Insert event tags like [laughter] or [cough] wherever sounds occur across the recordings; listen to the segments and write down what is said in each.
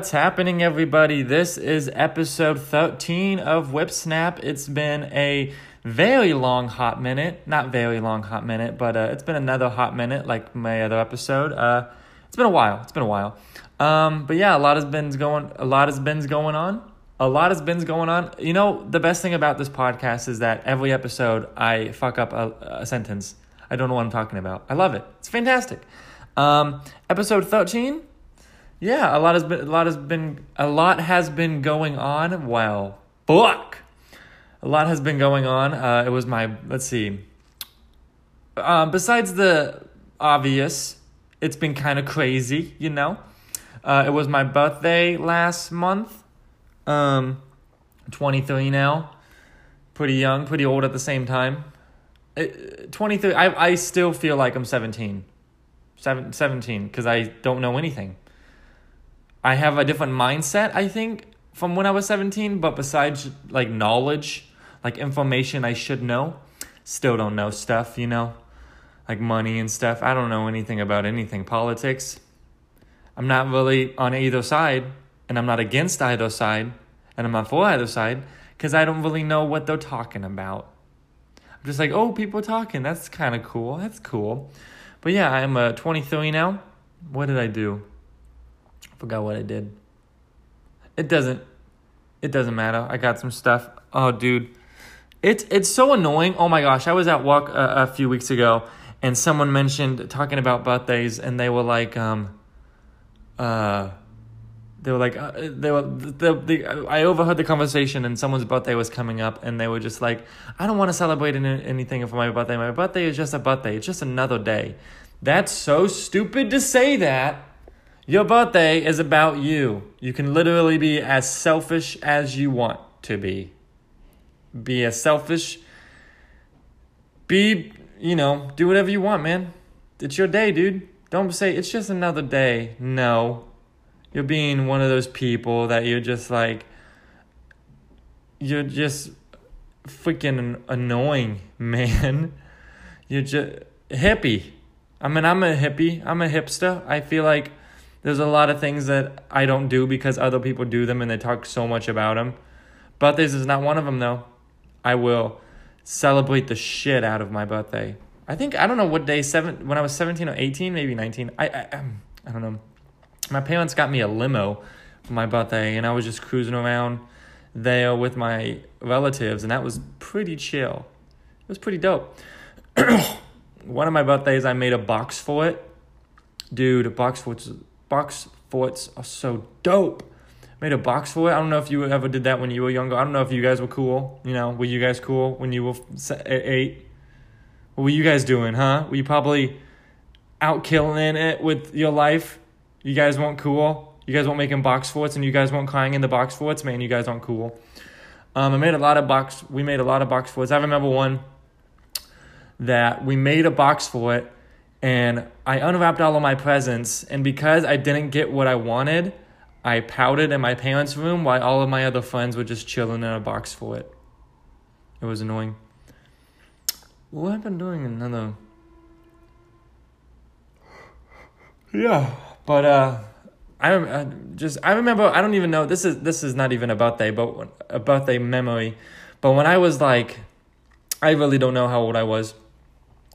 What's happening, everybody? This is episode 13 of Whipsnap. It's been a very long hot minute. Not very long hot minute, but uh, it's been another hot minute like my other episode. Uh, it's been a while. It's been a while. Um, but yeah, a lot has been going. A lot has been going on. A lot has been going on. You know, the best thing about this podcast is that every episode I fuck up a, a sentence. I don't know what I'm talking about. I love it. It's fantastic. Um, episode 13 yeah, a lot has been a lot has been a lot has been going on. Well, fuck, a lot has been going on. Uh, it was my let's see. Um, besides the obvious, it's been kind of crazy, you know. Uh, it was my birthday last month. Um, twenty three now, pretty young, pretty old at the same time. Twenty three. I I still feel like I'm seventeen. Seven, 17 because I don't know anything. I have a different mindset, I think, from when I was 17, but besides like knowledge, like information I should know, still don't know stuff, you know? Like money and stuff. I don't know anything about anything. Politics. I'm not really on either side, and I'm not against either side, and I'm not for either side, because I don't really know what they're talking about. I'm just like, oh, people talking. That's kind of cool. That's cool. But yeah, I'm uh, 23 now. What did I do? Forgot what I did. It doesn't. It doesn't matter. I got some stuff. Oh, dude, it's it's so annoying. Oh my gosh, I was at work a, a few weeks ago, and someone mentioned talking about birthdays, and they were like, um, uh, they were like, uh, they were the, the I overheard the conversation, and someone's birthday was coming up, and they were just like, I don't want to celebrate anything for my birthday. My birthday is just a birthday. It's just another day. That's so stupid to say that your birthday is about you. You can literally be as selfish as you want to be. Be as selfish. Be, you know, do whatever you want, man. It's your day, dude. Don't say it's just another day. No. You're being one of those people that you're just like, you're just freaking annoying, [laughs] man. You're just hippie. I mean, I'm a hippie. I'm a hipster. I feel like there's a lot of things that I don't do because other people do them and they talk so much about them. But this is not one of them though. I will celebrate the shit out of my birthday. I think I don't know what day seven when I was 17 or 18, maybe 19. I I, um, I don't know. My parents got me a limo for my birthday and I was just cruising around there with my relatives and that was pretty chill. It was pretty dope. [coughs] one of my birthdays I made a box for it. Dude, a box for box forts are so dope. Made a box fort. I don't know if you ever did that when you were younger. I don't know if you guys were cool. You know, were you guys cool when you were eight? What were you guys doing, huh? Were you probably out killing it with your life? You guys weren't cool. You guys weren't making box forts, and you guys weren't crying in the box forts. Man, you guys aren't cool. Um, I made a lot of box. We made a lot of box forts. I remember one that we made a box for it and I unwrapped all of my presents. And because I didn't get what I wanted, I pouted in my parents' room while all of my other friends were just chilling in a box for it. It was annoying. What I've been doing another. Yeah, but uh, I, I just I remember I don't even know this is this is not even a birthday, but a birthday memory. But when I was like, I really don't know how old I was,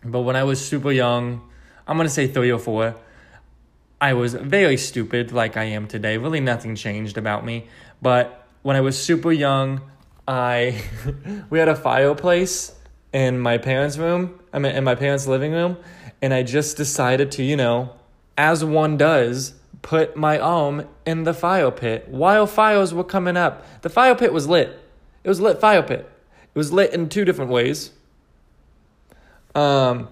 but when I was super young, I'm gonna say three or four. I was very stupid like I am today. Really nothing changed about me. But when I was super young, I [laughs] we had a fireplace in my parents' room, I mean in my parents' living room, and I just decided to, you know, as one does, put my arm in the fire pit while fires were coming up. The fire pit was lit. It was lit fire pit. It was lit in two different ways. Um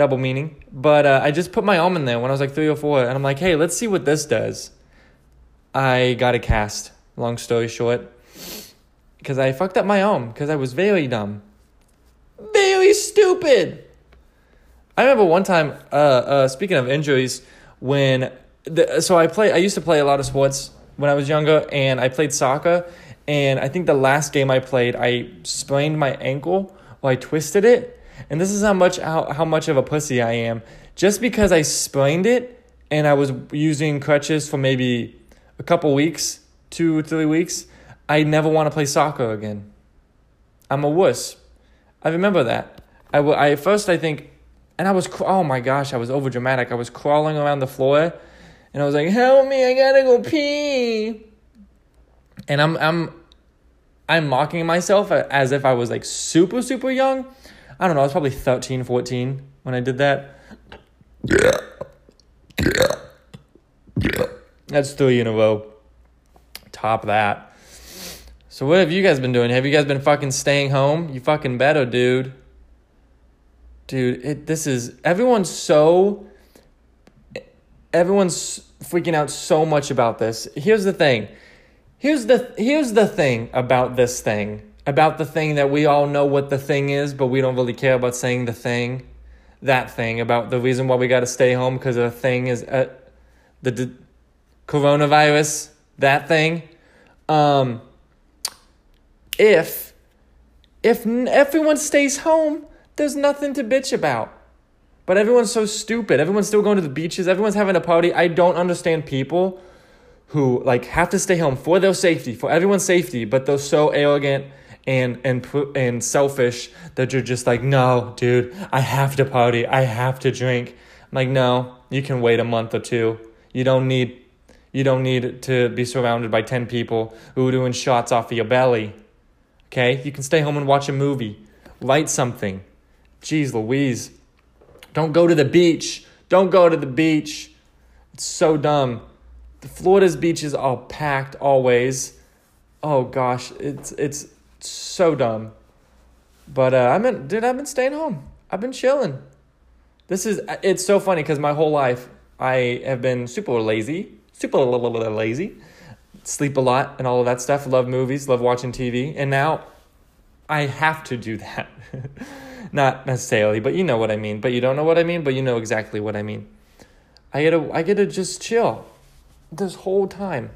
double meaning. But uh, I just put my arm in there when I was like three or four, and I'm like, hey, let's see what this does. I got a cast. Long story short, because I fucked up my arm because I was very dumb, very stupid. I remember one time. Uh, uh, speaking of injuries, when the, so I play. I used to play a lot of sports when I was younger, and I played soccer. And I think the last game I played, I sprained my ankle or I twisted it and this is how much how, how much of a pussy I am. Just because I sprained it and I was using crutches for maybe a couple weeks, two, three weeks, I never want to play soccer again. I'm a wuss. I remember that. I, at first I think, and I was oh my gosh, I was over dramatic. I was crawling around the floor, and I was like, "Help me! I gotta go pee." And I'm I'm I'm mocking myself uh, as if I was like super super young. I don't know. I was probably 13, 14 when I did that. Yeah. Yeah. Yeah. That's three in a row. Top that. So what have you guys been doing? Have you guys been fucking staying home? You fucking better, dude. Dude, it this is everyone's so everyone's freaking out so much about this. Here's the thing. Here's the here's the thing about this thing. About the thing that we all know what the thing is, but we don't really care about saying the thing. That thing about the reason why we got to stay home because the thing is uh, the, coronavirus, that thing. Um if if everyone stays home, there's nothing to bitch about. But everyone's so stupid. Everyone's still going to the beaches. Everyone's having a party. I don't understand people who like have to stay home for their safety, for everyone's safety, but they're so arrogant and and and selfish that you're just like, "No, dude, I have to party. I have to drink." I'm like, "No, you can wait a month or two. You don't need you don't need to be surrounded by 10 people who are doing shots off of your belly. Okay? You can stay home and watch a movie. Light something. Jeez Louise. Don't go to the beach. Don't go to the beach. It's so dumb. The Florida's beaches are packed always. Oh gosh, it's it's so dumb. But uh, I've been, dude, I've been staying home. I've been chilling. This is it's so funny because my whole life I have been super lazy, super lazy, sleep a lot and all of that stuff. Love movies, love watching TV, and now I have to do that. [laughs] Not necessarily, but you know what I mean. But you don't know what I mean, but you know exactly what I mean. I get to I get to just chill this whole time.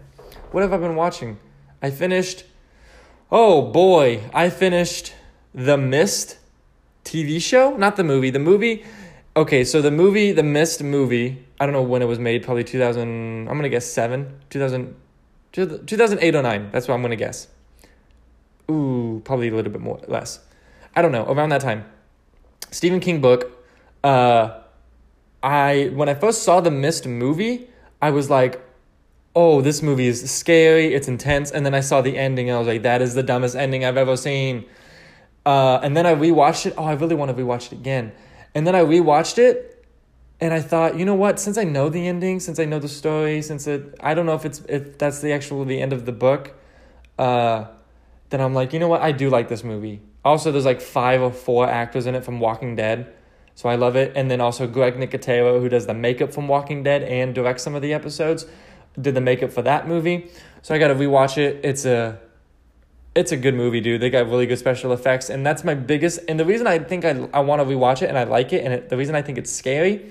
What have I been watching? I finished Oh boy, I finished The Mist TV show, not the movie. The movie Okay, so the movie, The Mist movie, I don't know when it was made, probably 2000, I'm going to guess 7, 2000 2008 or 9. That's what I'm going to guess. Ooh, probably a little bit more less. I don't know, around that time. Stephen King book. Uh, I when I first saw the Mist movie, I was like, "Oh, this movie is scary. It's intense." And then I saw the ending, and I was like, "That is the dumbest ending I've ever seen." Uh, and then I rewatched it. Oh, I really want to rewatch it again. And then I rewatched it, and I thought, you know what? Since I know the ending, since I know the story, since it, I don't know if it's if that's the actual the end of the book. Uh, then I'm like, you know what? I do like this movie. Also, there's like five or four actors in it from Walking Dead. So I love it. And then also Greg Nicotero, who does the makeup from Walking Dead and directs some of the episodes, did the makeup for that movie. So I got to rewatch it. It's a it's a good movie, dude. They got really good special effects, and that's my biggest. And the reason I think I I want to rewatch it and I like it, and it, the reason I think it's scary,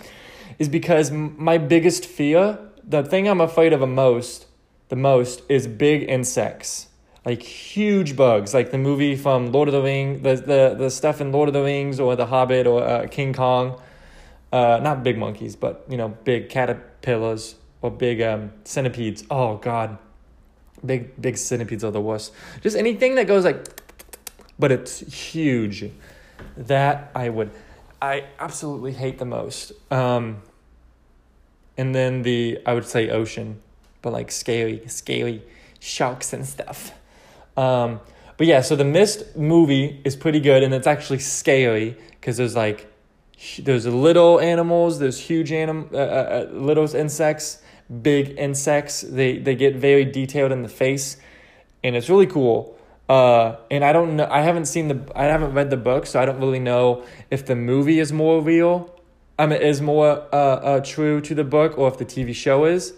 is because my biggest fear, the thing I'm afraid of the most, the most, is big insects like huge bugs, like the movie from Lord of the Rings, the, the, the stuff in Lord of the Rings or The Hobbit or uh, King Kong. Uh, not big monkeys, but you know, big caterpillars or big um, centipedes. Oh God, big big centipedes are the worst. Just anything that goes like, but it's huge. That I would, I absolutely hate the most. Um, and then the I would say ocean, but like scaly scaly sharks and stuff. Um, but yeah, so the Mist movie is pretty good, and it's actually scaly because there's like there's little animals, there's huge anim uh, uh, uh, little insects, big insects. They they get very detailed in the face, and it's really cool. Uh, and I don't know. I haven't seen the. I haven't read the book, so I don't really know if the movie is more real. I mean, is more uh, uh true to the book, or if the TV show is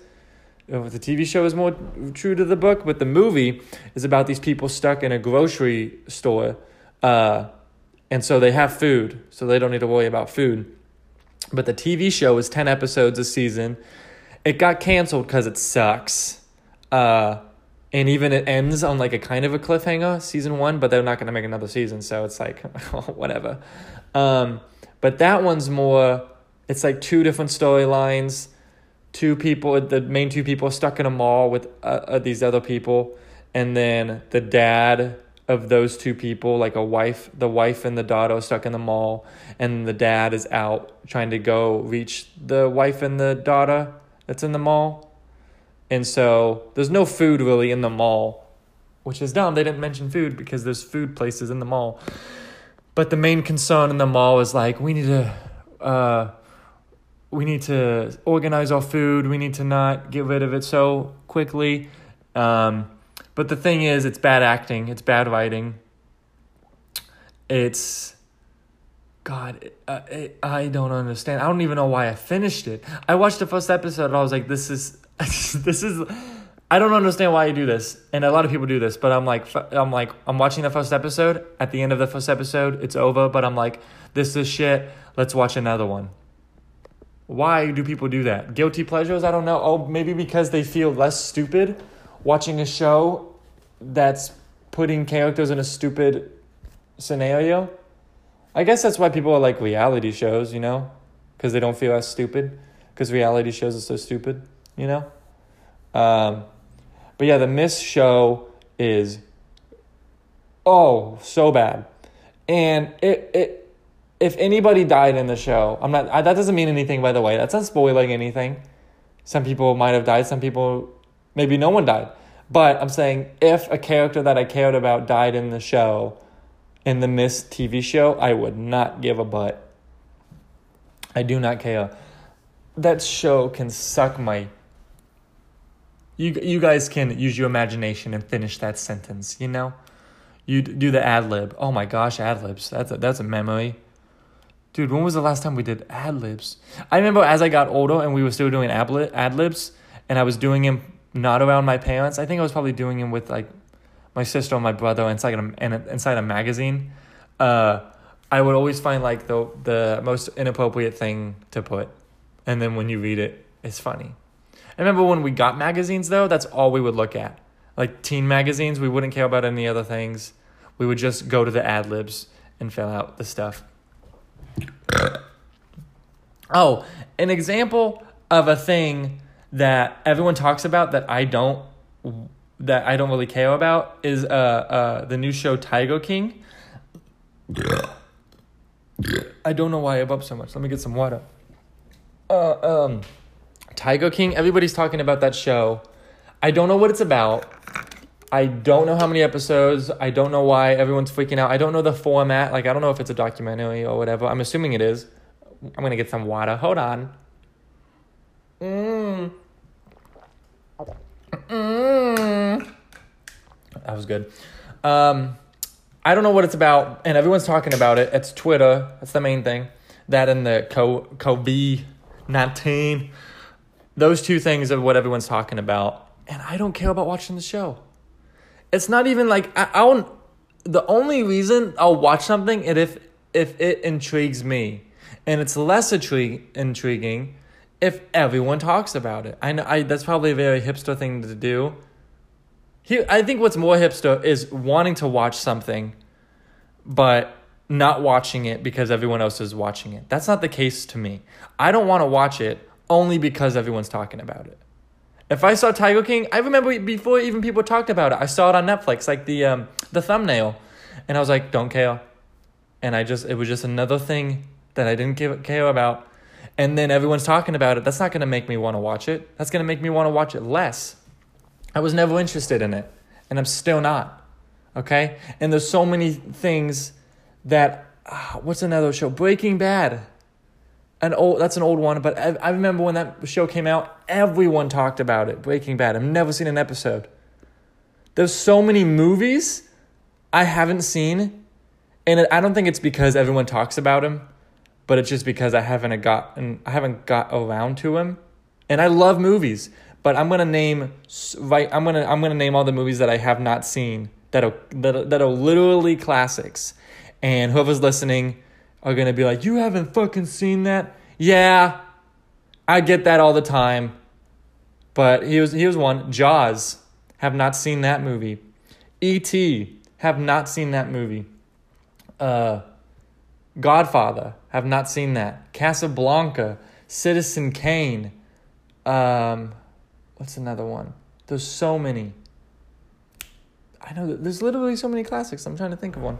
If the TV show is more true to the book, but the movie is about these people stuck in a grocery store, uh, and so they have food, so they don't need to worry about food. But the TV show is ten episodes a season. It got canceled because it sucks, uh, and even it ends on like a kind of a cliffhanger, season one. But they're not going to make another season, so it's like [laughs] whatever. Um, but that one's more. It's like two different storylines two people, the main two people, stuck in a mall with uh, uh, these other people, and then the dad of those two people, like a wife, the wife and the daughter, stuck in the mall, and the dad is out trying to go reach the wife and the daughter that's in the mall, and so there's no food really in the mall which is dumb. They didn't mention food because there's food places in the mall. But the main concern in the mall is like we need to uh, we need to organize our food. We need to not get rid of it so quickly. Um, but the thing is, it's bad acting. It's bad writing. It's God, it, I don't understand. I don't even know why I finished it. I watched the first episode and I was like, this is [laughs] this is I don't understand why you do this, and a lot of people do this. But I'm like, I'm like, I'm watching the first episode. At the end of the first episode, it's over. But I'm like, this is shit. Let's watch another one. Why do people do that? Guilty pleasures? I don't know. Oh, maybe because they feel less stupid watching a show that's putting characters in a stupid scenario. I guess that's why people like reality shows, you know, because they don't feel as stupid. Because reality shows are so stupid, you know. Um, but yeah, the Mist show is oh so bad, and it it if anybody died in the show, I'm not. I, that doesn't mean anything, by the way. That's not spoiling anything. Some people might have died. Some people, maybe no one died. But I'm saying if a character that I cared about died in the show, in the Mist TV show, I would not give a butt. I do not care. That show can suck my you you guys can use your imagination and finish that sentence. You know, you do the ad lib. Oh my gosh, ad libs. That's a, that's a memory. Dude, when was the last time we did ad libs? I remember as I got older and we were still doing ad libs, and I was doing them not around my parents. I think I was probably doing them with like my sister or my brother inside a, inside a magazine. Uh, I would always find like the the most inappropriate thing to put, and then when you read it, it's funny. I remember when we got magazines though, that's all we would look at. Like teen magazines, we wouldn't care about any other things. We would just go to the ad libs and fill out the stuff. oh, an example of a thing that everyone talks about that I don't that I don't really care about is uh uh the new show Tiger King. I don't know why I up so much. Let me get some water. Uh um Tiger King, everybody's talking about that show. I don't know what it's about. I don't know how many episodes. I don't know why everyone's freaking out. I don't know the format. Like, I don't know if it's a documentary or whatever. I'm assuming it is. I'm going to get some water. Hold on. Mmm. Mmm. That was good. Um, I don't know what it's about, and everyone's talking about it. It's Twitter. That's the main thing. That and the COVID 19 those two things are what everyone's talking about, and I don't care about watching the show. It's not even like I, I won't. The only reason I'll watch something is if if it intrigues me, and it's less intrig- intriguing if everyone talks about it. I know I, that's probably a very hipster thing to do. Here, I think what's more hipster is wanting to watch something, but not watching it because everyone else is watching it. That's not the case to me. I don't want to watch it only because everyone's talking about it. If I saw Tiger King, I remember before even people talked about it. I saw it on Netflix, like the um, the thumbnail, and I was like, "Don't care," and I just it was just another thing that I didn't care about. And then everyone's talking about it. That's not going to make me want to watch it. That's going to make me want to watch it less. I was never interested in it, and I'm still not. Okay, and there's so many things that. Uh, what's another show? Breaking Bad an old that's an old one, but I, I remember when that show came out, everyone talked about it. Breaking Bad. I've never seen an episode. There's so many movies I haven't seen, and I don't think it's because everyone talks about him, but it's just because I haven't gotten I haven't got around to him. And I love movies, but I'm gonna name right. I'm gonna I'm gonna name all the movies that I have not seen that are that are, that literally classics. And whoever's listening, are to be like, You haven't fucking seen that? Yeah, I get that all the time. But here's, here's one Jaws. Have not seen that movie. E.T. Have not seen that movie. Uh, Godfather. Have not seen that. Casablanca. Citizen Kane. Um, what's another one? There's so many. I know that there's literally so many classics. I'm trying to think of one.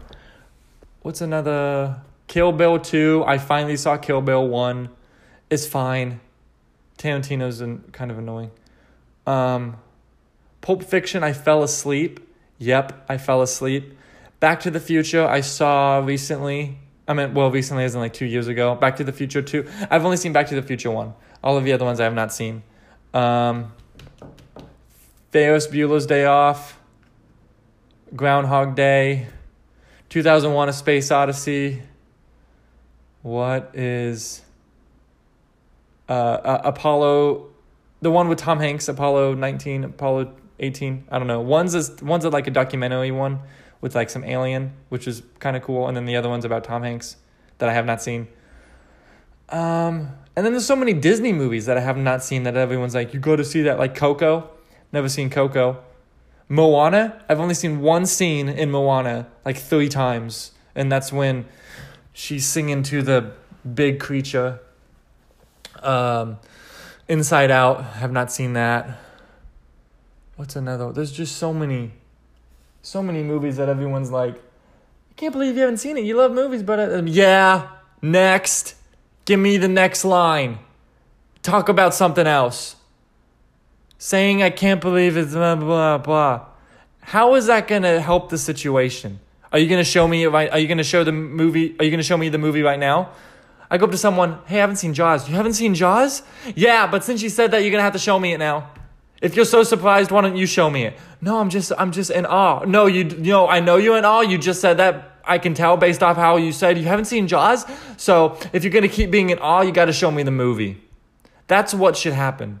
What's another? Kill Bill 2. I finally saw Kill Bill 1. It's fine. Tarantino's an, kind of annoying. Um, Pulp Fiction, I fell asleep. Yep, I fell asleep. Back to the Future, I saw recently. I mean, well, recently as in like two years ago. Back to the Future 2. I've only seen Back to the Future 1. All of the other ones I have not seen. Um, Ferris Bueller's Day Off. Groundhog Day. 2001 A Space Odyssey. What is uh, uh, Apollo, the one with Tom Hanks, Apollo 19, Apollo 18. I don't know. One's is one's a, like a documentary one with like some alien, which is kind of cool, and then the other one's about Tom Hanks that I have not seen. Um, and then there's so many Disney movies that I have not seen that everyone's like, you go to see that, like Coco. Never seen Coco. Moana, I've only seen one scene in Moana like three times, and that's when she's singing to the big creature. Um, Inside Out, have not seen that. What's another? There's just so many, so many movies that everyone's like, I can't believe you haven't seen it. You love movies, but uh, yeah. Next, give me the next line. Talk about something else. Saying I can't believe it's blah blah blah. How is that gonna help the situation? Are you gonna show me? Are you gonna show the movie? Are you gonna show me the movie right now? I go up to someone, hey, I haven't seen Jaws. You haven't seen Jaws? Yeah, but since you said that, you're gonna have to show me it now. If you're so surprised, why don't you show me it? No, I'm just, I'm just in awe. No, you, you know, I know you're in awe. You just said that. I can tell based off how you said you haven't seen Jaws. So if you're gonna keep being in awe, you got to show me the movie. That's what should happen.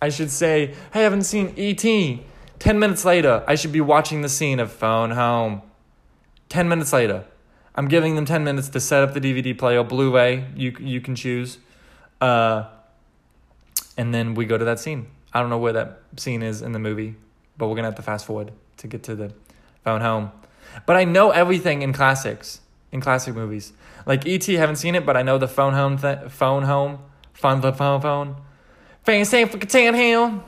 I should say, hey, I haven't seen E.T. 10 minutes later, I should be watching the scene of Phone Home. 10 minutes later, I'm giving them 10 minutes to set up the DVD player, Blu ray, you, you can choose. Uh, and then we go to that scene. I don't know where that scene is in the movie, but we're to have to fast forward to get to the Phone Home. But I know everything in classics, in classic movies. Like E.T., haven't seen it, but I know the Phone Home, th- Phone Home, Phone, the Phone Phone. Fancy for Catan Hill.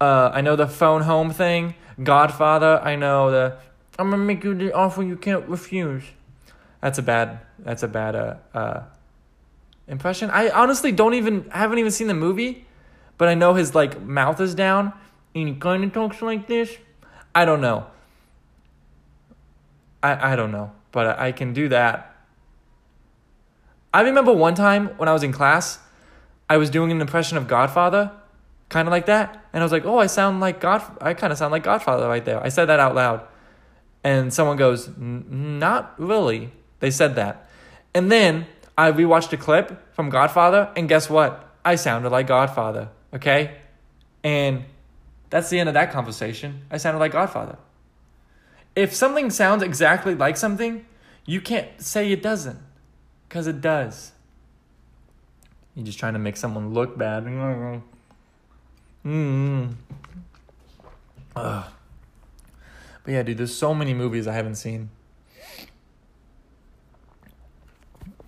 Uh, I know the phone home thing. Godfather. I know the. I'm gonna make you the offer you can't refuse. That's a bad. That's a bad uh, uh, impression. I honestly don't even haven't even seen the movie, but I know his like mouth is down and he kind of talks like this. I don't know. I I don't know, but I, I can do that. I remember one time when I was in class, I was doing an impression of Godfather kind of like that. And I was like, oh, I sound like God. I kind of sound like Godfather right there. I said that out loud. And someone goes, not really. They said that. And then I rewatched a clip from Godfather, and guess what? I sounded like Godfather. Okay? And that's the end of that conversation. I sounded like Godfather. If something sounds exactly like something, you can't say it doesn't, because it does. You're just trying to make someone look bad. Mm. Ugh. But yeah, dude, there's so many movies I haven't seen.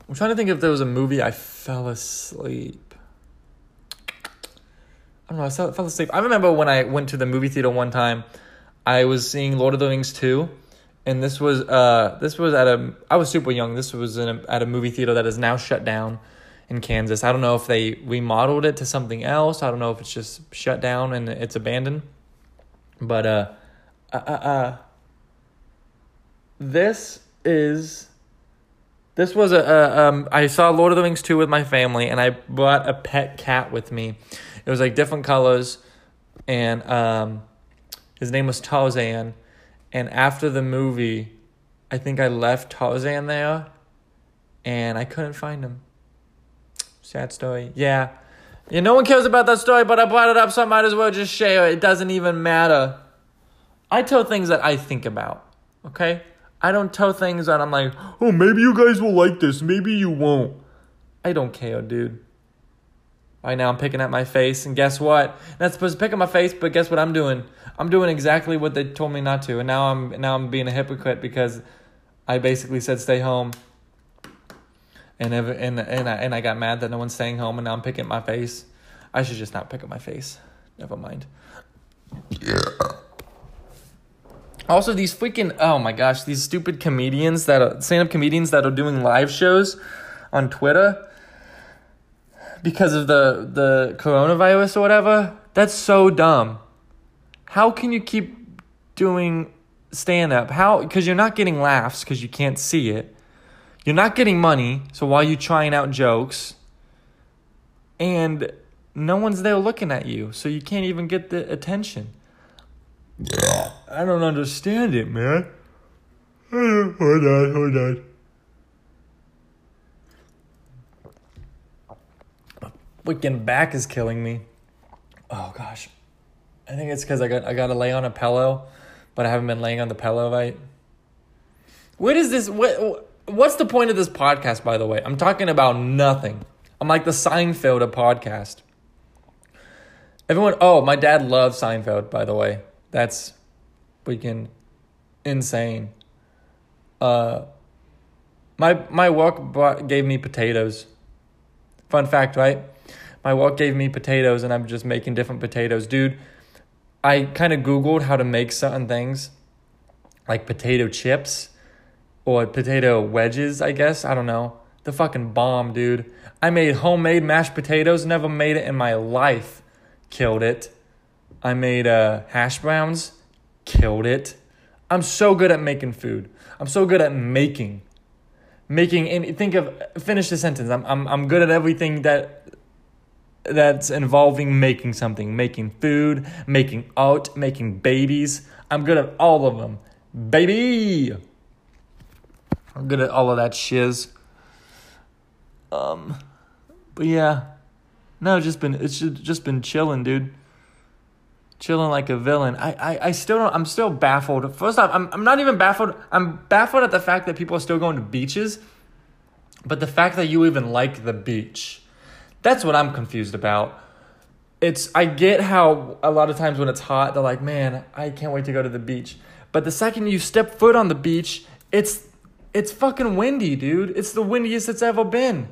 I'm trying to think if there was a movie I fell asleep. I don't know. I fell asleep. I remember when I went to the movie theater one time. I was seeing Lord of the Rings two, and this was uh this was at a I was super young. This was in a, at a movie theater that is now shut down in Kansas. I don't know if they remodeled it to something else. I don't know if it's just shut down and it's abandoned. But uh, uh, uh, uh this is this was a, a um I saw Lord of the Rings 2 with my family and I brought a pet cat with me. It was like different colors and um his name was Tarzan and after the movie I think I left Tarzan there and I couldn't find him. Sad story. Yeah. Yeah, no one cares about that story, but I brought it up, so I might as well just share it. It doesn't even matter. I tell things that I think about, okay? I don't tell things that I'm like, oh, maybe you guys will like this, maybe you won't. I don't care, dude. Right now, I'm picking at my face, and guess what? Not supposed to pick at my face, but guess what I'm doing? I'm doing exactly what they told me not to, and now I'm now I'm being a hypocrite because I basically said stay home and ever, and and I, and I got mad that no one's staying home, and now I'm picking at my face. I should just not pick up my face. Never mind. Yeah. Also, these freaking oh my gosh, these stupid comedians that are stand-up comedians that are doing live shows on Twitter because of the the coronavirus or whatever. That's so dumb. How can you keep doing stand up? How because you're not getting laughs because you can't see it. You're not getting money, so why are you trying out jokes? And no one's there looking at you, so you can't even get the attention. I don't understand it, man. Hold on, hold on. My freaking back is killing me. Oh gosh. I think it's because I got I got to lay on a pillow, but I haven't been laying on the pillow right. What is this? What what's the point of this podcast? By the way, I'm talking about nothing. I'm like the Seinfeld of podcast. Everyone, oh, my dad loves Seinfeld. By the way, that's freaking insane. Uh, my my work brought, gave me potatoes. Fun fact, right? My work gave me potatoes, and I'm just making different potatoes, dude. I kind of Googled how to make certain things, like potato chips or potato wedges, I guess. I don't know. The fucking bomb, dude. I made homemade mashed potatoes, never made it in my life. Killed it. I made uh, hash browns, killed it. I'm so good at making food. I'm so good at making. Making and think of finish the sentence. I'm I'm I'm good at everything that that's involving making something, making food, making art, making babies. I'm good at all of them. Baby. I'm good at all of that shiz. Um but yeah. No, just been it's just been chilling, dude. Chilling like a villain. I, I, I still don't I'm still baffled. First off, I'm I'm not even baffled. I'm baffled at the fact that people are still going to beaches. But the fact that you even like the beach that's what I'm confused about. It's I get how a lot of times when it's hot, they're like, "Man, I can't wait to go to the beach." But the second you step foot on the beach, it's it's fucking windy, dude. It's the windiest it's ever been.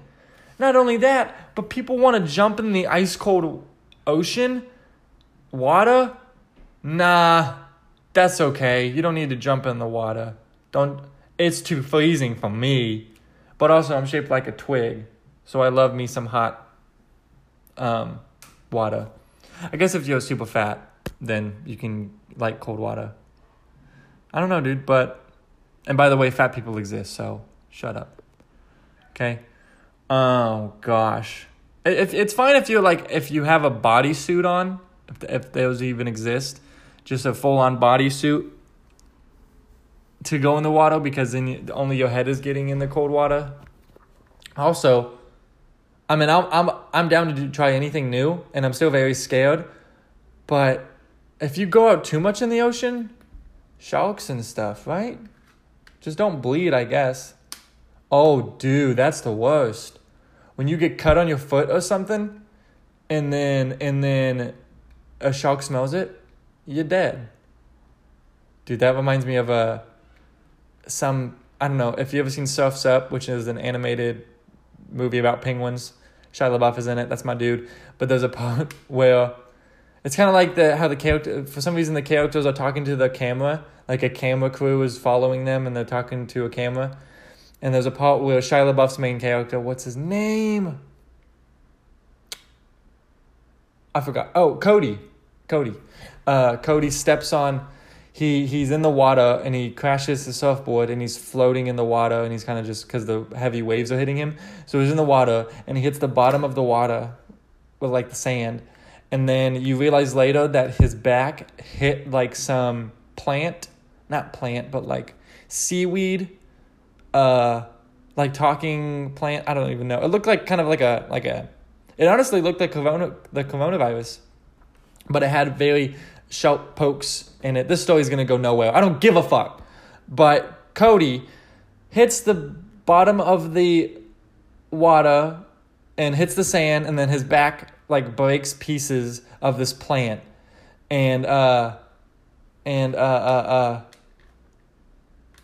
Not only that, but people want to jump in the ice cold ocean water. Nah, that's okay. You don't need to jump in the water. Don't. It's too freezing for me. But also, I'm shaped like a twig, so I love me some hot um, water. I guess if you're super fat, then you can like cold water. I don't know, dude, but and by the way, fat people exist, so shut up. Okay? Oh gosh. If it's fine if you're like if you have a bodysuit on, if if those even exist, just a full on bodysuit to go in the water because then only your head is getting in the cold water. Also, I mean, I'm I'm I'm down to do, try anything new, and I'm still very scared. But if you go out too much in the ocean, sharks and stuff, right? Just don't bleed, I guess. Oh, dude, that's the worst. When you get cut on your foot or something, and then and then a shark smells it, you're dead. Dude, that reminds me of a some I don't know if you ever seen Surfs Up, which is an animated movie about penguins. Shia LaBeouf is in it. That's my dude. But there's a part [laughs] where it's kind of like the how the character for some reason the characters are talking to the camera, like a camera crew is following them and they're talking to a camera. And there's a part where Shia LaBeouf's main character, what's his name? I forgot. Oh, Cody. Cody. Uh, Cody steps on he he's in the water and he crashes the surfboard and he's floating in the water and he's kind of just because the heavy waves are hitting him so he's in the water and he hits the bottom of the water with like the sand and then you realize later that his back hit like some plant not plant but like seaweed uh like talking plant i don't even know it looked like kind of like a like a it honestly looked like corona the coronavirus but it had very sharp pokes in it. This story's gonna go nowhere. I don't give a fuck. But Cody hits the bottom of the water and hits the sand, and then his back like breaks pieces of this plant, and uh, and uh, uh, uh,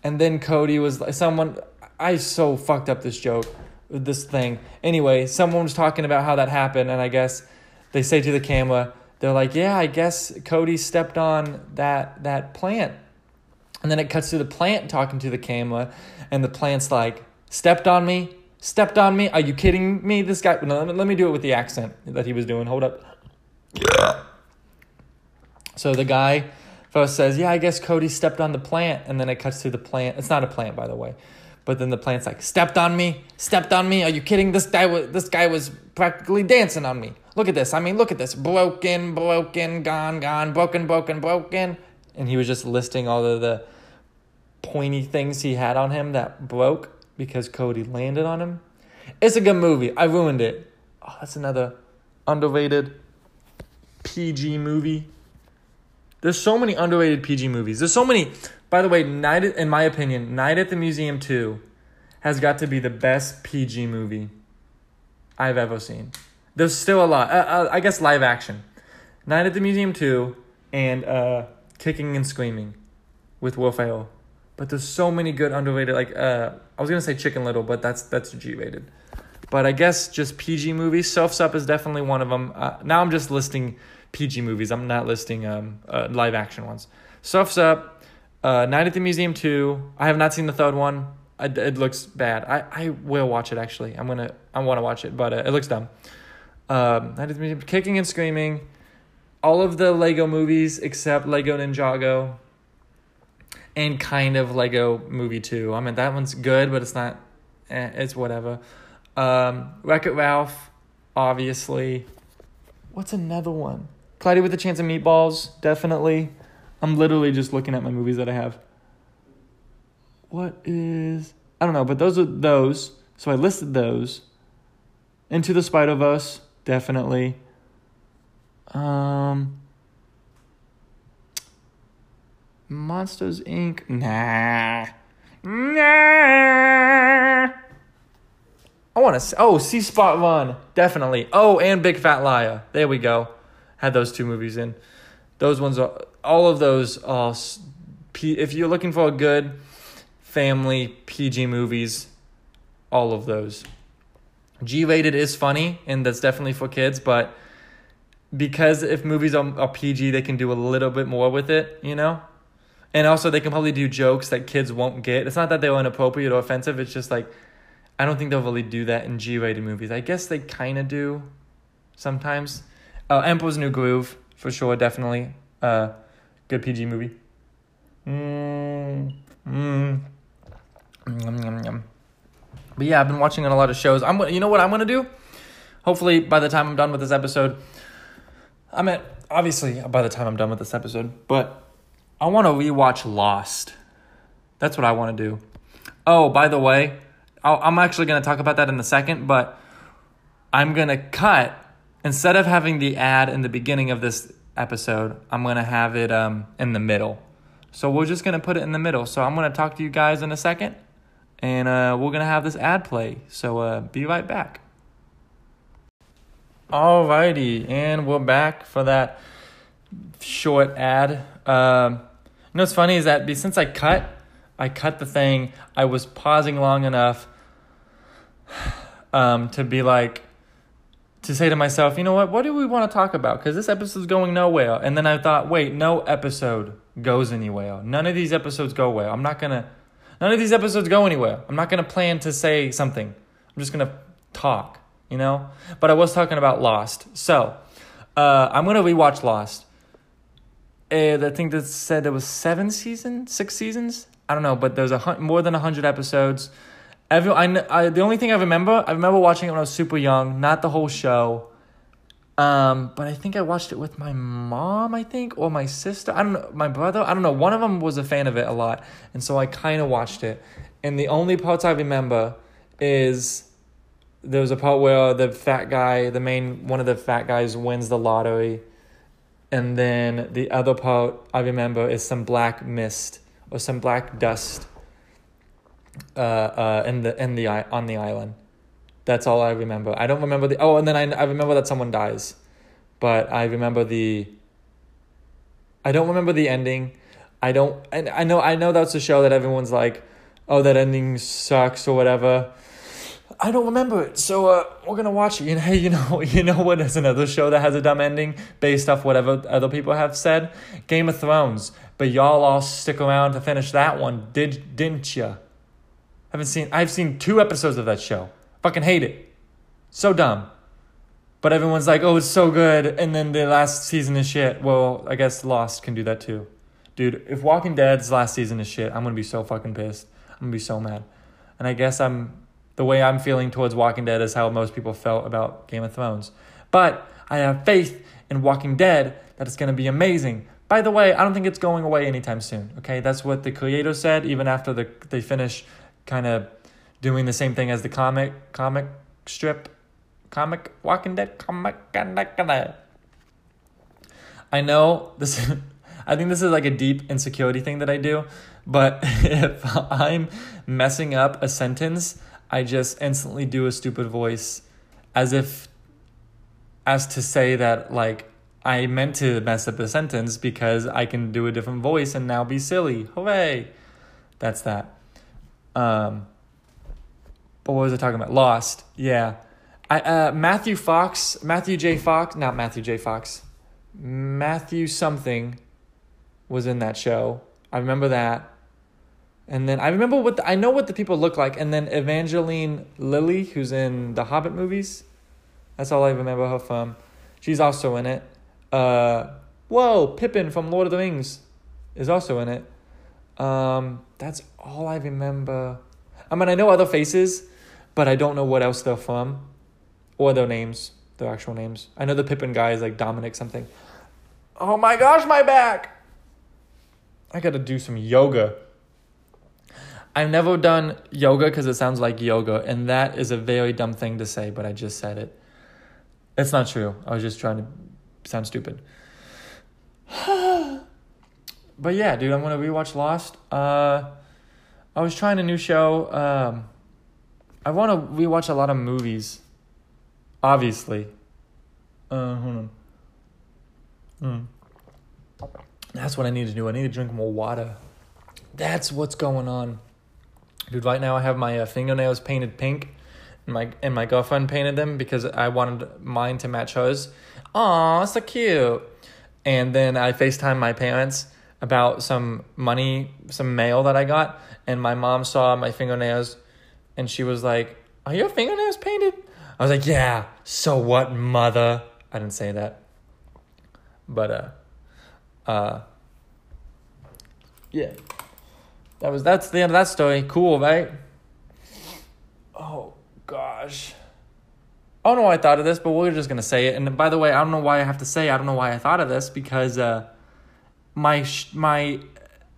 and then Cody was like someone. I so fucked up this joke. This thing. Anyway, someone was talking about how that happened, and I guess they say to the camera, they're like, "Yeah, I guess Cody stepped on that that plant." And then it cuts to the plant talking to the camera, and the plant's like, "Stepped on me, stepped on me. Are you kidding me? This guy. No, let me, let me do it with the accent that he was doing. Hold up. Yeah. So the guy first says, "Yeah, I guess Cody stepped on the plant," and then it cuts to the plant. It's not a plant, by the way. But then the plant's like, "Stepped on me, stepped on me. Are you kidding? This guy was this guy was practically dancing on me. Look at this. I mean, look at this. Broken, broken, gone, gone, broken, broken, broken." And he was just listing all of the pointy things he had on him that broke because Cody landed on him. It's a good movie. I ruined it. Oh, that's another underrated PG movie. There's so many underrated PG movies. There's so many. By the way, Night in my opinion, Night at the Museum 2 has got to be the best PG movie I've ever seen. There's still a lot. Uh, uh, I guess live action. Night at the Museum 2 and uh, Kicking and Screaming with Will Ferrell. But there's so many good underrated like uh I was gonna say Chicken Little, but that's that's G rated. But I guess just PG movies. Surf's Up is definitely one of them. Uh, now I'm just listing PG movies. I'm not listing um uh, live action ones. Surf's Up, uh, Night at the Museum two. I have not seen the third one. I, it looks bad. I, I will watch it actually. I'm gonna I want to watch it, but uh, it looks dumb. Um, Night at the Museum, Kicking and Screaming, all of the Lego movies except Lego Ninjago and kind of Lego Movie 2. I mean, that one's good, but it's not, eh, it's whatever. Um, Wreck It Ralph, obviously. What's another one? Cloudy with a Chance of Meatballs, definitely. I'm literally just looking at my movies that I have. What is. I don't know, but those are those. So I listed those. Into the Spider Verse, definitely. Um, Monsters Inc. Nah. Nah. I want to. Oh, See Spot Run. Definitely. Oh, and Big Fat Liar. There we go. Had those two movies in. Those ones are. All of those. Are, if you're looking for a good family PG movies, all of those. G rated is funny, and that's definitely for kids, but because if movies are, are PG, they can do a little bit more with it, you know? And also, they can probably do jokes that kids won't get. It's not that they're inappropriate or offensive. It's just like, I don't think they'll really do that in G rated movies. I guess they kind of do sometimes. Uh, Emperor's New Groove, for sure, definitely. Uh, good PG movie. Mm, mm. Yum, yum, yum. But yeah, I've been watching on a lot of shows. I'm, you know what I'm gonna do? Hopefully, by the time I'm done with this episode, I'm at obviously by the time I'm done with this episode, but I want to rewatch Lost. That's what I want to do. Oh, by the way, i am actually going to talk about that in a second, but I'm going to cut instead of having the ad in the beginning of this episode, I'm going to have it um, in the middle. So we're just going to put it in the middle. So I'm going to talk to you guys in a second, and uh, we're going to have this ad play. So uh, be right back. Alrighty, and we're back for that short ad. Um, you know what's funny is that since I cut, I cut the thing, I was pausing long enough [sighs] um, to be like, to say to myself, you know what, what do we want to talk about? Because this episode's going nowhere. And then I thought, wait, no episode goes anywhere. None of these episodes go where. I'm not going to, none of these episodes go anywhere. I'm not going to plan to say something. I'm just going to talk, you know? But I was talking about Lost. So, uh, I'm going to rewatch Lost. And I think that said there was seven seasons, six seasons. I don't know, but there's a hun- more than hundred episodes. Every I, I the only thing I remember, I remember watching it when I was super young, not the whole show. Um, but I think I watched it with my mom, I think, or my sister. I don't know, my brother. I don't know. One of them was a fan of it a lot, and so I kind of watched it. And the only parts I remember is there was a part where the fat guy, the main one of the fat guys, wins the lottery and then the other part I remember is some black mist or some black dust uh, uh, in the in the on the island. That's all I remember. I don't remember the oh, and then I I remember that someone dies, but I remember the. I don't remember the ending. I don't. And I know I know that's a show that everyone's like, oh, that ending sucks or whatever. I don't remember it, so uh, we're gonna watch it. And [laughs] hey, you know, you know what is another show that has a dumb ending based off whatever other people have said? Game of Thrones. But y'all all stick around to finish that one, did didn't ya? Haven't seen. I've seen two episodes of that show. Fucking hate it. So dumb. But everyone's like, oh, it's so good, and then the last season is shit. Well, I guess Lost can do that too. Dude, if Walking Dead's last season is shit, I'm gonna be so fucking pissed. I'm gonna be so mad. And I guess I'm the way I'm feeling towards Walking Dead is how most people felt about Game of Thrones. But I have faith in Walking Dead that it's gonna be amazing. By the way, I don't think it's going away anytime soon. Okay, that's what the creator said. Even after the they finish, kind of doing the same thing as the comic comic strip comic Walking Dead comic. I know this. [laughs] I think this is like a deep insecurity thing that I do, but [laughs] if I'm messing up a sentence, I just instantly do a stupid voice as if as to say that like I meant to mess up the sentence because I can do a different voice and now be silly. Hooray. That's that. Um but what was I talking about? Lost. Yeah. I, uh, Matthew Fox, Matthew J. Fox, not Matthew J. Fox, Matthew something was in that show. I remember that. And then I remember what the, I know what the people look like. And then Evangeline Lilly, who's in the Hobbit movies. That's all I remember her from. She's also in it. Uh, whoa, Pippin from Lord of the Rings is also in it. Um, that's all I remember. I mean, I know other faces, but I don't know what else they're from or their names, their actual names. I know the Pippin guy is like Dominic something. Oh my gosh, my back! I gotta do some yoga. I've never done yoga because it sounds like yoga, and that is a very dumb thing to say, but I just said it. It's not true. I was just trying to sound stupid. [sighs] [sighs] but yeah, dude, I'm gonna rewatch Lost. Uh, I was trying a new show. Um, I want to rewatch a lot of movies. Obviously. Uh, hold on. Mm. That's what I need to do. I need to drink more water. That's what's going on. Dude, right now I have my uh, fingernails painted pink. And my and my girlfriend painted them because I wanted mine to match hers. Aw, so cute. And then I FaceTime my parents about some money, some mail that I got, and my mom saw my fingernails and she was like, Are your fingernails painted? I was like, Yeah, so what, mother? I didn't say that. But uh uh yeah. That was that's the end of that story. Cool, right? Oh gosh. I don't know why I thought of this, but we're just gonna say it. And by the way, I don't know why I have to say. I don't know why I thought of this because uh, my my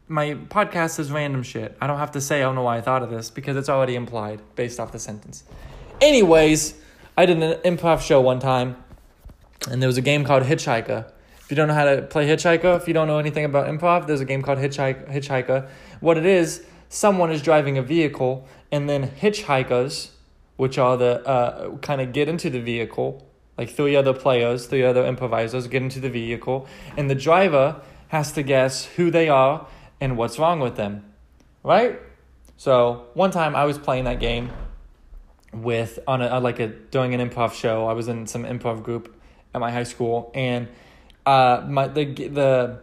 my podcast is random shit. I don't have to say I don't know why I thought of this because it's already implied based off the sentence. Anyways, I did an improv show one time, and there was a game called Hitchhiker. If you don't know how to play Hitchhiker, if you don't know anything about improv, there's a game called Hitchhiker. Hitchhiker. What it is, someone is driving a vehicle, and then hitchhikers, which are the uh, kind of get into the vehicle, like three other players, three other improvisers get into the vehicle, and the driver has to guess who they are and what's wrong with them, right? So one time I was playing that game with on a like a doing an improv show. I was in some improv group at my high school, and uh, my the the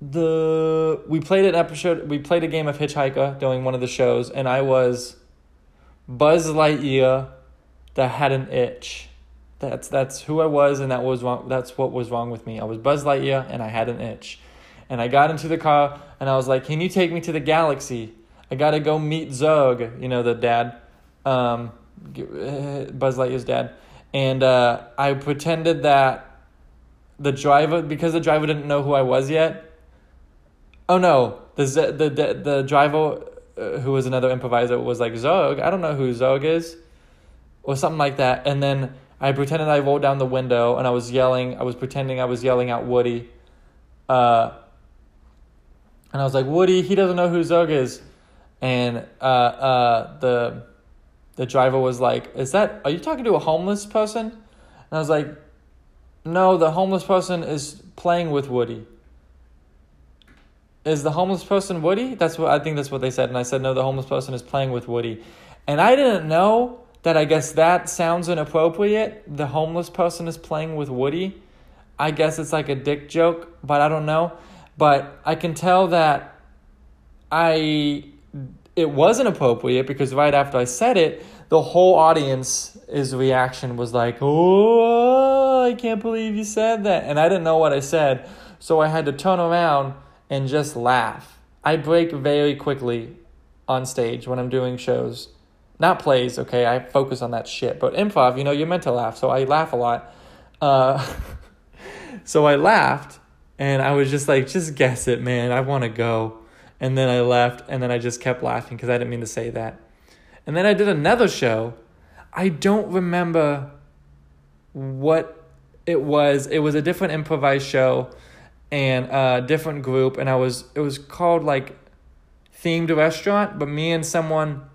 the we played an episode. We played a game of Hitchhiker during one of the shows, and I was Buzz Lightyear that had an itch. That's that's who I was, and that was wrong. That's what was wrong with me. I was Buzz Lightyear, and I had an itch. And I got into the car, and I was like, "Can you take me to the galaxy? I gotta go meet Zurg, you know the dad, um, Buzz Lightyear's dad." And uh, I pretended that the driver, because the driver didn't know who I was yet. Oh no, the the the, the driver uh, who was another improviser was like Zurg. I don't know who Zurg is, or something like that. And then I pretended I rolled down the window and I was yelling. I was pretending I was yelling at Woody. Uh, and I was like, Woody, he doesn't know who Zurg is. And uh, uh, the the driver was like, Is that, are you talking to a homeless person? And I was like, No, the homeless person is playing with Woody. Is the homeless person Woody? That's what I think that's what they said. And I said, No, the homeless person is playing with Woody. And I didn't know that I guess that sounds inappropriate. The homeless person is playing with Woody. I guess it's like a dick joke, but I don't know. But I can tell that I it wasn't appropriate because right after I said it, the whole audience's reaction was like, "Oh, I can't believe you said that." And I didn't know what I said, so I had to turn around and just laugh. I break very quickly on stage when I'm doing shows. Not plays, okay? I focus on that shit. But improv, you know, you're meant to laugh, so I laugh a lot. Uh, [laughs] so I laughed, and I was just like, just guess it, man. I want to go. And then I left, and then I just kept laughing because I didn't mean to say that. And then I did another show. I don't remember what it was. It was a different improvised show and a different group, and I was it was called like themed restaurant, but me and someone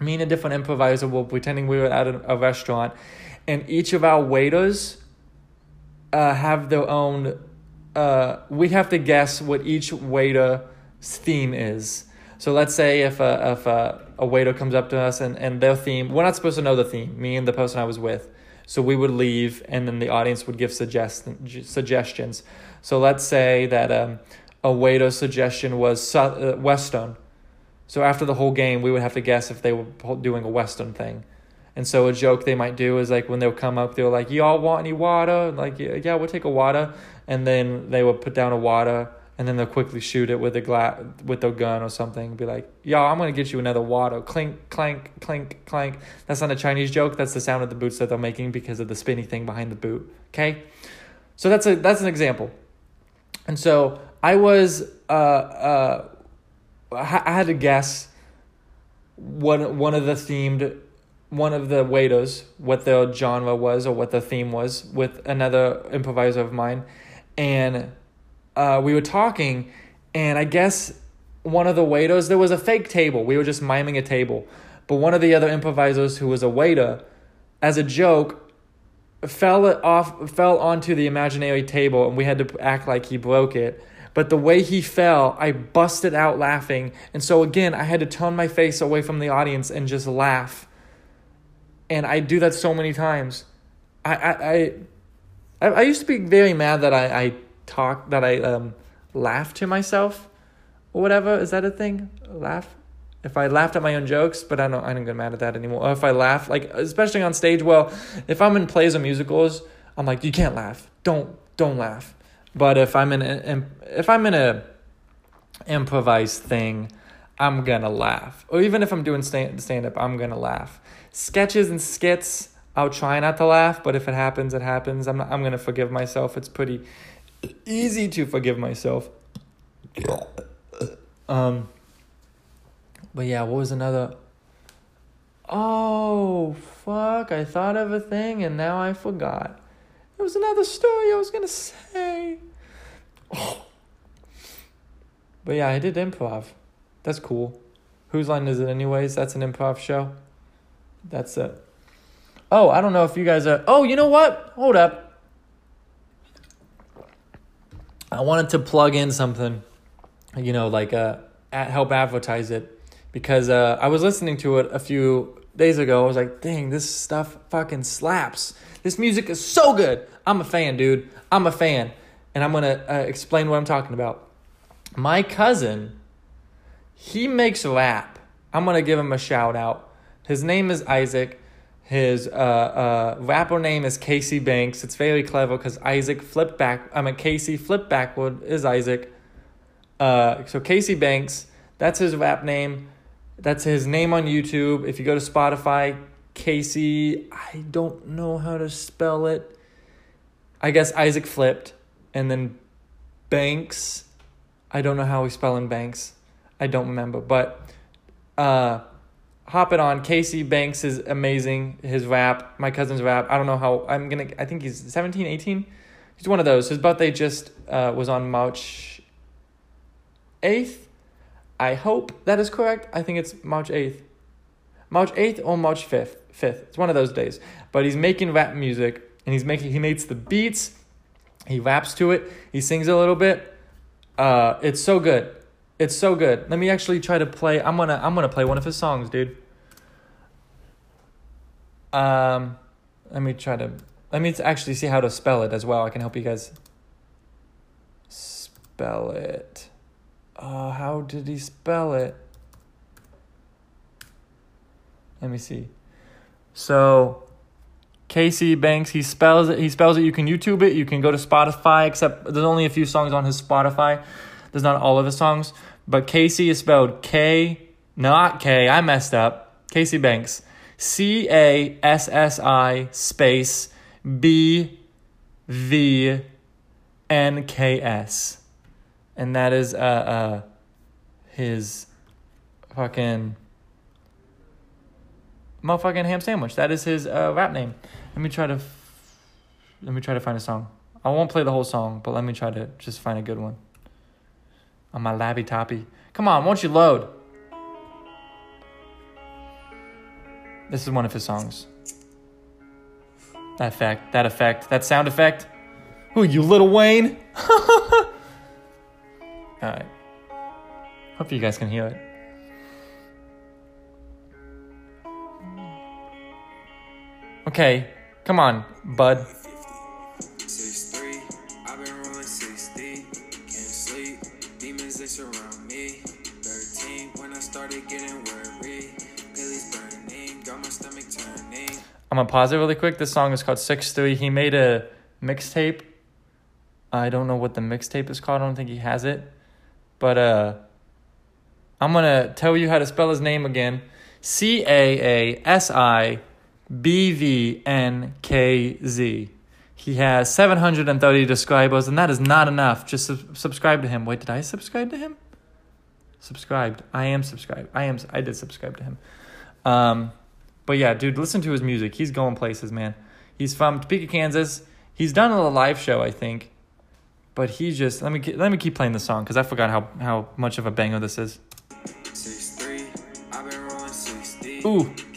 me and a different improviser were pretending we were at a, a restaurant, and each of our waiters uh, have their own. Uh, we have to guess what each waiter's theme is. So let's say if a, if a, a waiter comes up to us and, and their theme, we're not supposed to know the theme, me and the person I was with. So we would leave and then the audience would give suggest, suggestions. So let's say that um, a waiter's suggestion was uh, Western. So after the whole game, we would have to guess if they were doing a Western thing. And so a joke they might do is like when they'll come up, they're like, "Y'all want any water?" Like, "Yeah, we'll take a water." And then they would put down a water, and then they'll quickly shoot it with a glass with their gun or something. Be like, "Y'all, I'm gonna get you another water." Clink, clank, clink, clank. That's not a Chinese joke. That's the sound of the boots that they're making because of the spinny thing behind the boot. Okay, so that's a that's an example. And so I was uh uh I had to guess one one of the themed one of the waiters what the genre was or what the theme was with another improviser of mine. And uh, we were talking and i guess one of the waiters there was a fake table. We were just miming a table. But one of the other improvisers who was a waiter as a joke fell off fell onto the imaginary table and we had to act like he broke it but the way he fell, I busted out laughing. And so again, I had to turn my face away from the audience and just laugh. And I do that so many times. I I I, I used to be very mad that I, I talk that I um laugh to myself or whatever. Is that a thing? Laugh? If I laughed at my own jokes, but I don't I don't get mad at that anymore. Or if I laugh, like especially on stage, well, if I'm in plays or musicals, I'm like, you can't laugh. Don't don't laugh. But if I'm in a, if I'm in a improvised thing, I'm gonna laugh. Or even if I'm doing stand stand up, I'm gonna laugh. Sketches and skits, I'll try not to laugh, but if it happens, it happens. I'm not, I'm gonna forgive myself. It's pretty easy to forgive myself. Um. But yeah, what was another? Oh fuck! I thought of a thing and now I forgot. Another story I was gonna say. Oh. [sighs] But yeah, I did improv. That's cool. Whose line is it, anyways? That's an improv show. That's it. Oh, I don't know if you guys are. Oh, you know what? Hold up. I wanted to plug in something, you know, like uh, help advertise it because uh, I was listening to it a few days ago. I was like, dang, this stuff fucking slaps. This music is so good. I'm a fan, dude. I'm a fan. And I'm going to uh, explain what I'm talking about. My cousin, he makes rap. I'm going to give him a shout out. His name is Isaac. His uh, uh, rapper name is Casey Banks. It's very clever because Isaac flipped back. I mean, Casey flipped backward is Isaac. Uh, so Casey Banks, that's his rap name. That's his name on YouTube. If you go to Spotify, Casey, I don't know how to spell it. I guess Isaac flipped. And then Banks, I don't know how we spell in Banks. I don't remember. But uh, hop it on. Casey Banks is amazing. His rap, my cousin's rap. I don't know how, I'm to, I think he's 17, 18. He's one of those. His birthday just uh, was on March 8th. I hope that is correct. I think it's March 8th. March 8th or March 5th. 5th. It's one of those days. But he's making rap music and he's making he makes the beats, he raps to it, he sings a little bit. Uh it's so good. It's so good. Let me actually try to play I'm to I'm to play one of his songs, dude. Um, let me try to. Let me actually see how to spell it as well. I can help you guys spell it. Uh, how did he spell it? Let me see. So, Casey Banks, he spells it. He spells it. You can YouTube it. You can go to Spotify. Except there's only a few songs on his Spotify. There's not all of his songs, but Casey is spelled K, not K. I messed up. Casey Banks, C A S S I space B V N K S, and that is uh uh his fucking motherfucking ham sandwich. That is his uh, rap name. Let me try to f- let me try to find a song. I won't play the whole song, but let me try to just find a good one. On my labby toppy. Come on, won't you load? This is one of his songs. That effect, that effect, that sound effect. Who you, Lil Wayne? [laughs] Alright. Hope you guys can hear it. Okay, come on, bud. I'm gonna pause it really quick. This song is called Six Three. He made a mixtape. I don't know what the mixtape is called. I don't think he has it. But uh I'm gonna tell you how to spell his name again. C A A S I B V N K Z. He has 730 subscribers, and that is not enough. Just sub- subscribe to him. Wait, did I subscribe to him? Subscribed. I am subscribed. I am. I did subscribe to him. Um, but yeah, dude, listen to his music. He's going places, man. He's from Topeka, Kansas. He's done a live show, I think. But he just let me let me keep playing the song because I forgot how how much of a banger this is. Six three, I've been rolling sixty. Ooh.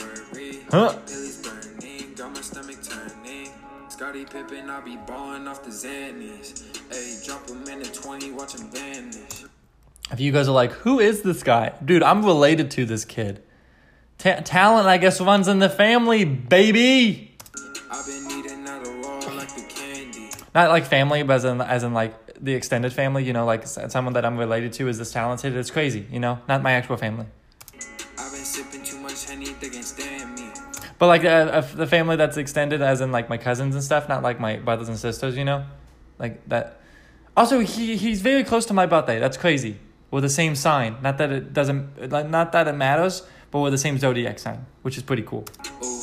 Worried. Huh? Pillies burning, got my stomach turning. Scottie Pippen, I be balling off the Xannies. Hey, drop a minute 20, watch him vanish. If you guys are like, who is this guy, dude? I'm related to this kid. Ta- talent, I guess, runs in the family, baby. I've been eating out of raw like the candy. Not like family, but as in as in like the extended family. You know, like someone that I'm related to is this talented. It's crazy. You know, not my actual family. But like uh, uh, the family that's extended, as in like my cousins and stuff, not like my brothers and sisters, you know, like that. Also, he he's very close to my birthday. That's crazy. We're the same sign. Not that it doesn't, not that it matters, but we're the same zodiac sign, which is pretty cool. Ooh,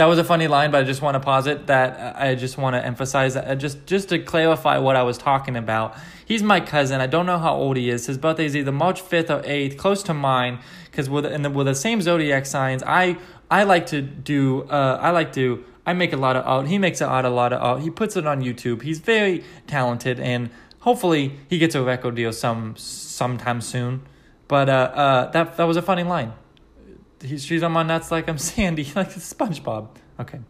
That was a funny line, but I just want to pause it. That uh, I just want to emphasize that uh, just just to clarify what I was talking about. He's my cousin. I don't know how old he is. His birthday is either March fifth or eighth, close to mine, because the, and the, we're the same zodiac signs. I I like to do. Uh, I like to. I make a lot of art. He makes a lot, a lot of art. He puts it on YouTube. He's very talented, and hopefully he gets a record deal some sometime soon. But uh, uh, that that was a funny line. He's, she's on my nuts like I'm [laughs] Sandy, like SpongeBob. Okay.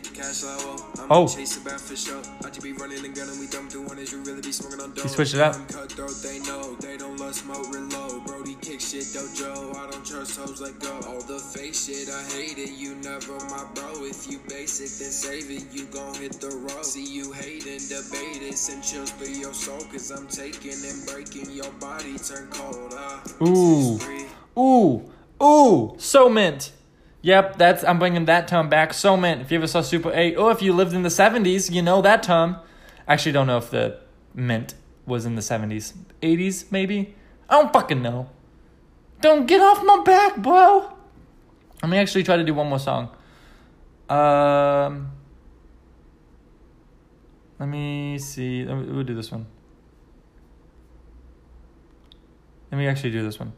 Get the cash low, I'm Oh. chase a bad for sure. I just be running and gunning, we dumb doing is you really be smoking on dope. switched it up. I'm cutthroat, they know, they don't love smoke, reload. Brody kick shit, dojo, I don't trust hoes like go. All the fake shit, I hate it, you never my bro. If you basic, then save it, you gon' hit the road. See you hating, debate it, send chills through your soul, cause I'm taking and breaking your body, turn cold, ah. Ooh. Ooh, ooh, so mint. Yep, that's I'm bringing that term back. So mint. If you ever saw Super 8, or if you lived in the 70s, you know that term. Actually, don't know if the mint was in the 70s, 80s maybe. I don't fucking know. Don't get off my back, bro. Let me actually try to do one more song. Um, let me see. We'll do this one. Let me actually do this one.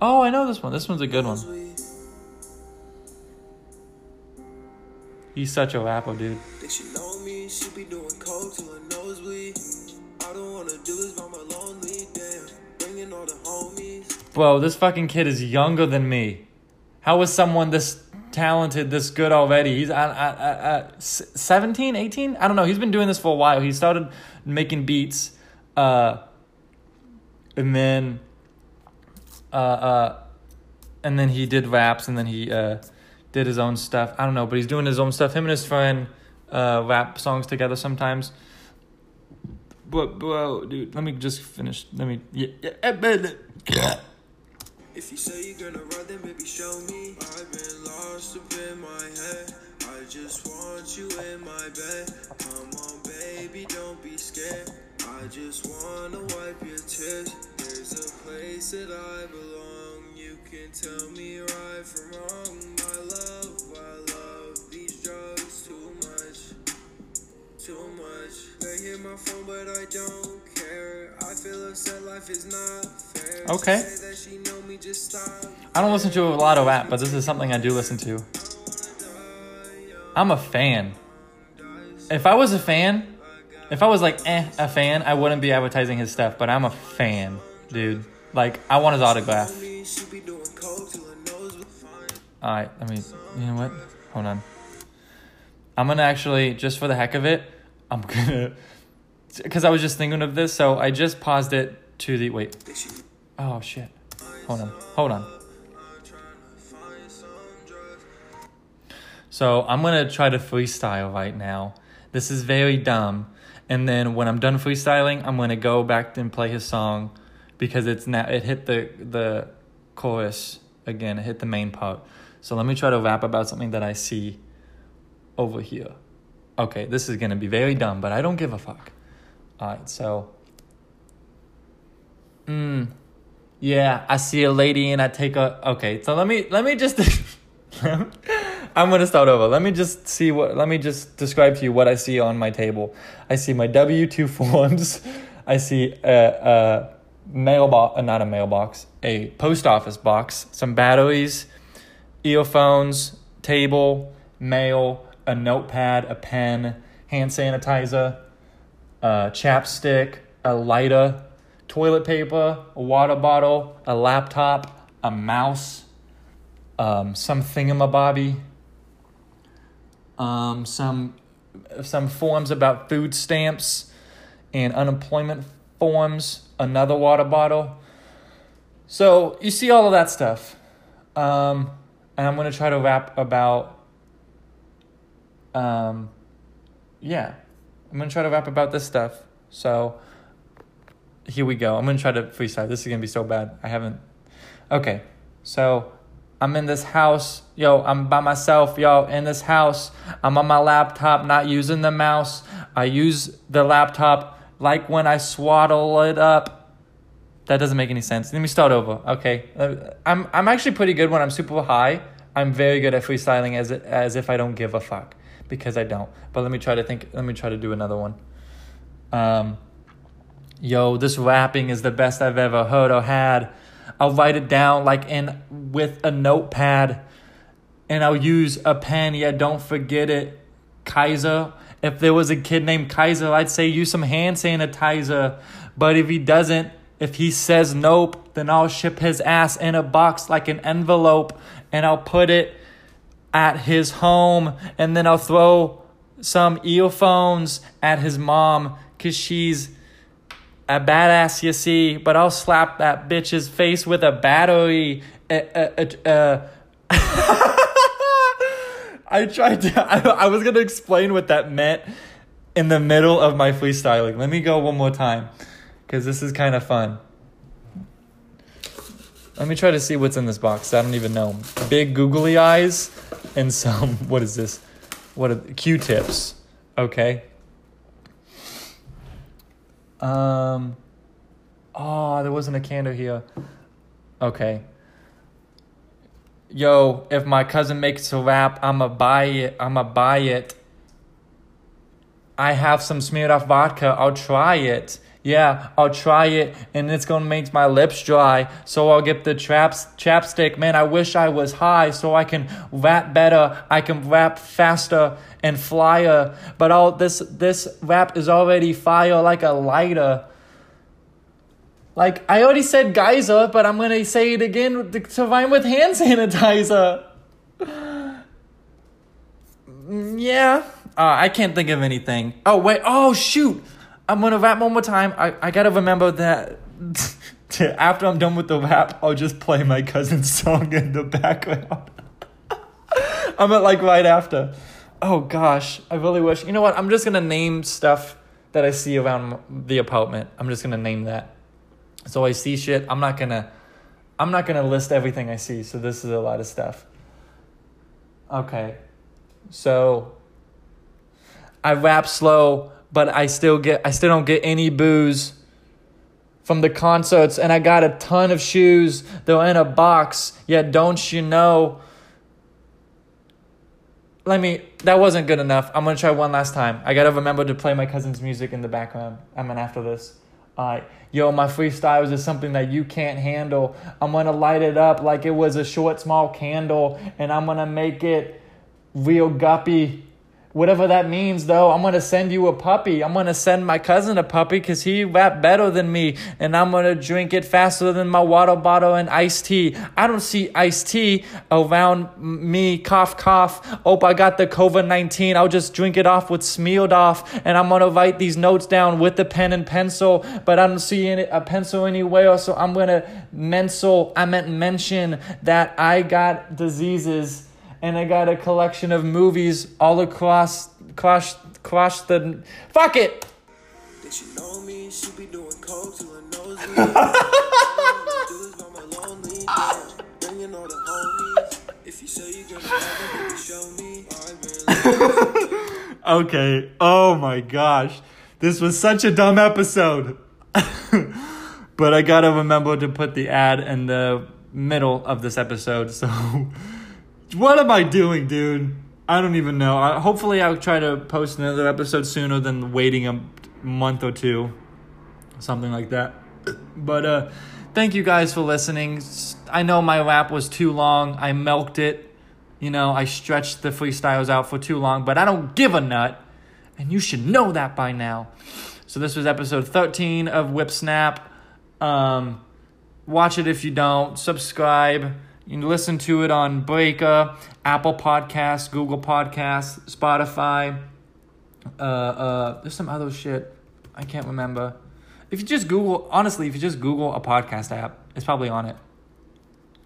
Oh, I know this one. This one's a good one. He's such a rapper, dude. Think she know me, she be doing coke her nosebleed. All don't wanna do this by my lonely damn. Bringing all the homies. Bro, this fucking kid is younger than me. How is someone this talented, this good already? He's at, at 17, 18? I don't know. He's been doing this for a while. He started making beats, uh, and then, uh, uh, and then he did raps, and then he uh, did his own stuff. I don't know, but he's doing his own stuff. Him and his friend uh, rap songs together sometimes. But bro, dude, let me just finish. Let me. Yeah, yeah, If you say you're gonna run, then baby, show me. I've been lost up in my head. I just want you in my bed. Come on, baby, don't be scared. I just wanna wipe your tears. There's a place that I belong. You can tell me right from wrong. My love, I love these drugs too much. Too much. They hit my phone, but I don't care. I feel upset, life is not fair. Okay. that she know me, just stop. I don't listen to a lot of rap, but this is something I do listen to. I'm a fan. If I was a fan, if I was like eh a fan, I wouldn't be advertising his stuff. But I'm a fan, dude. Like I want his autograph. All right, let me. You know what? Hold on. I'm gonna actually, just for the heck of it, I'm [laughs] gonna, because I was just thinking of this, so I just paused it to the wait. Oh shit. Hold on. Hold on. So I'm gonna try to freestyle right now. This is very dumb. And then when I'm done freestyling, I'm gonna go back and play his song because it's now it hit the the chorus again. It hit the main part. So let me try to rap about something that I see over here. Okay, this is gonna be very dumb, but I don't give a fuck. All right, so. Mm, yeah, I see a lady and I take a. Okay, so let me let me just. [laughs] I'm gonna start over. Let me just see what. Let me just describe to you what I see on my table. I see my W two [laughs] forms. I see a, a mailbox, uh, not a mailbox, a post office box, some batteries, earphones, table, mail, a notepad, a pen, hand sanitizer, a chapstick, a lighter, toilet paper, a water bottle, a laptop, a mouse, um, some thingamabobby, um, some some forms about food stamps and unemployment forms, another water bottle. So you see all of that stuff, um, and I'm gonna try to rap about. Um, yeah, I'm gonna try to rap about this stuff. So here we go. I'm gonna try to freestyle. This is gonna be so bad. I haven't. Okay, so I'm in this house, yo. I'm by myself, yo. In this house, I'm on my laptop, not using the mouse. I use the laptop like when I swaddle it up. That doesn't make any sense. Let me start over. Okay, Uh, I'm I'm actually pretty good when I'm super high. I'm very good at freestyling as as if I don't give a fuck because I don't. But let me try to think. Let me try to do another one. Um, yo, this rapping is the best I've ever heard or had. I'll write it down like in with a notepad, and I'll use a pen. Yeah, don't forget it, Kaiser. If there was a kid named Kaiser, I'd say use some hand sanitizer. But if he doesn't, if he says nope, then I'll ship his ass in a box like an envelope, and I'll put it at his home, and then I'll throw some earphones at his mom because she's a badass, you see. But I'll slap that bitch's face with a battery. Uh, uh, uh. I tried to, I, I was going to explain what that meant in the middle of my freestyling. Let me go one more time because this is kind of fun. Let me try to see what's in this box. I don't even know. Big googly eyes and some [laughs] what is this? What are Q-tips? Okay. Um Oh, there wasn't a candle here. Okay. Yo, if my cousin makes a rap, I'ma buy it. I'ma buy it. I have some Smirnoff vodka. I'll try it. Yeah, I'll try it and it's gonna make my lips dry. So I'll get the traps chapstick. Man, I wish I was high so I can rap better. I can rap faster and flyer. But all this this rap is already fire like a lighter. Like I already said Kaiser, but I'm gonna say it again to rhyme with hand sanitizer. [sighs] Mm, yeah, uh, I can't think of anything. Oh wait, oh shoot! I'm gonna rap one more time. I, I gotta remember that. [laughs] after I'm done with the rap, I'll just play my cousin's [laughs] song in the background. [laughs] I'm at like right after. Oh gosh, I really wish. You know what? I'm just gonna name stuff that I see around the apartment. I'm just gonna name that. So I see shit. I'm not gonna. I'm not gonna list everything I see. So this is a lot of stuff. Okay, so I rap slow but I still get I still don't get any booze from the concerts and I got a ton of shoes. They're in a box. Yet don't you know let me that wasn't good enough. I'm gonna try one last time. I gotta remember to play my cousin's music in the background. I'm gonna after this. Alright. Yo, my freestyles is just something that you can't handle. I'm gonna light it up like it was a short, small candle, and I'm gonna make it real guppy whatever that means though i'm gonna send you a puppy. I'm gonna send my cousin a puppy because he rap better than me and i'm gonna drink it faster than my water bottle and iced tea. I don't see iced tea around me. Cough cough. Oh i got the covid-19 i'll just drink it off with Smirnoff and i'm gonna write these notes down with the pen and pencil but i don't see any, a pencil anywhere so i'm gonna mental i meant mention that i got diseases and I got a collection of movies all across across across the fuck it. Did she know me? She be doing coke to her nose. [laughs] [laughs] okay. Oh my gosh. This was such a dumb episode. [laughs] but I gotta remember to put the ad in the middle of this episode, so what am I doing, dude? I don't even know. I, hopefully, I'll try to post another episode sooner than waiting a month or two, something like that. But uh, thank you guys for listening. I know my rap was too long. I milked it. You know, I stretched the freestyles out for too long, but I don't give a nut, and you should know that by now. So this was episode 13 of Whipsnap. Um, watch it if you don't. Subscribe. You can listen to it on Breaker, Apple Podcasts, Google Podcasts, Spotify. Uh, uh, there's some other shit I can't remember. If you just Google, honestly, if you just Google a podcast app, it's probably on it.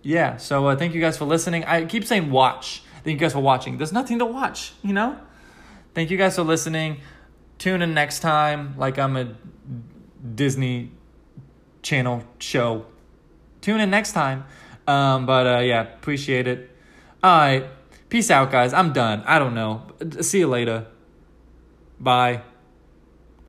Yeah. So uh, thank you guys for listening. I keep saying watch. Thank you guys for watching. There's nothing to watch, you know. Thank you guys for listening. Tune in next time, like I'm a Disney Channel show. Tune in next time. Um, but uh, yeah, appreciate it. All right. Peace out, guys. I'm done. I don't know. See you later. Bye.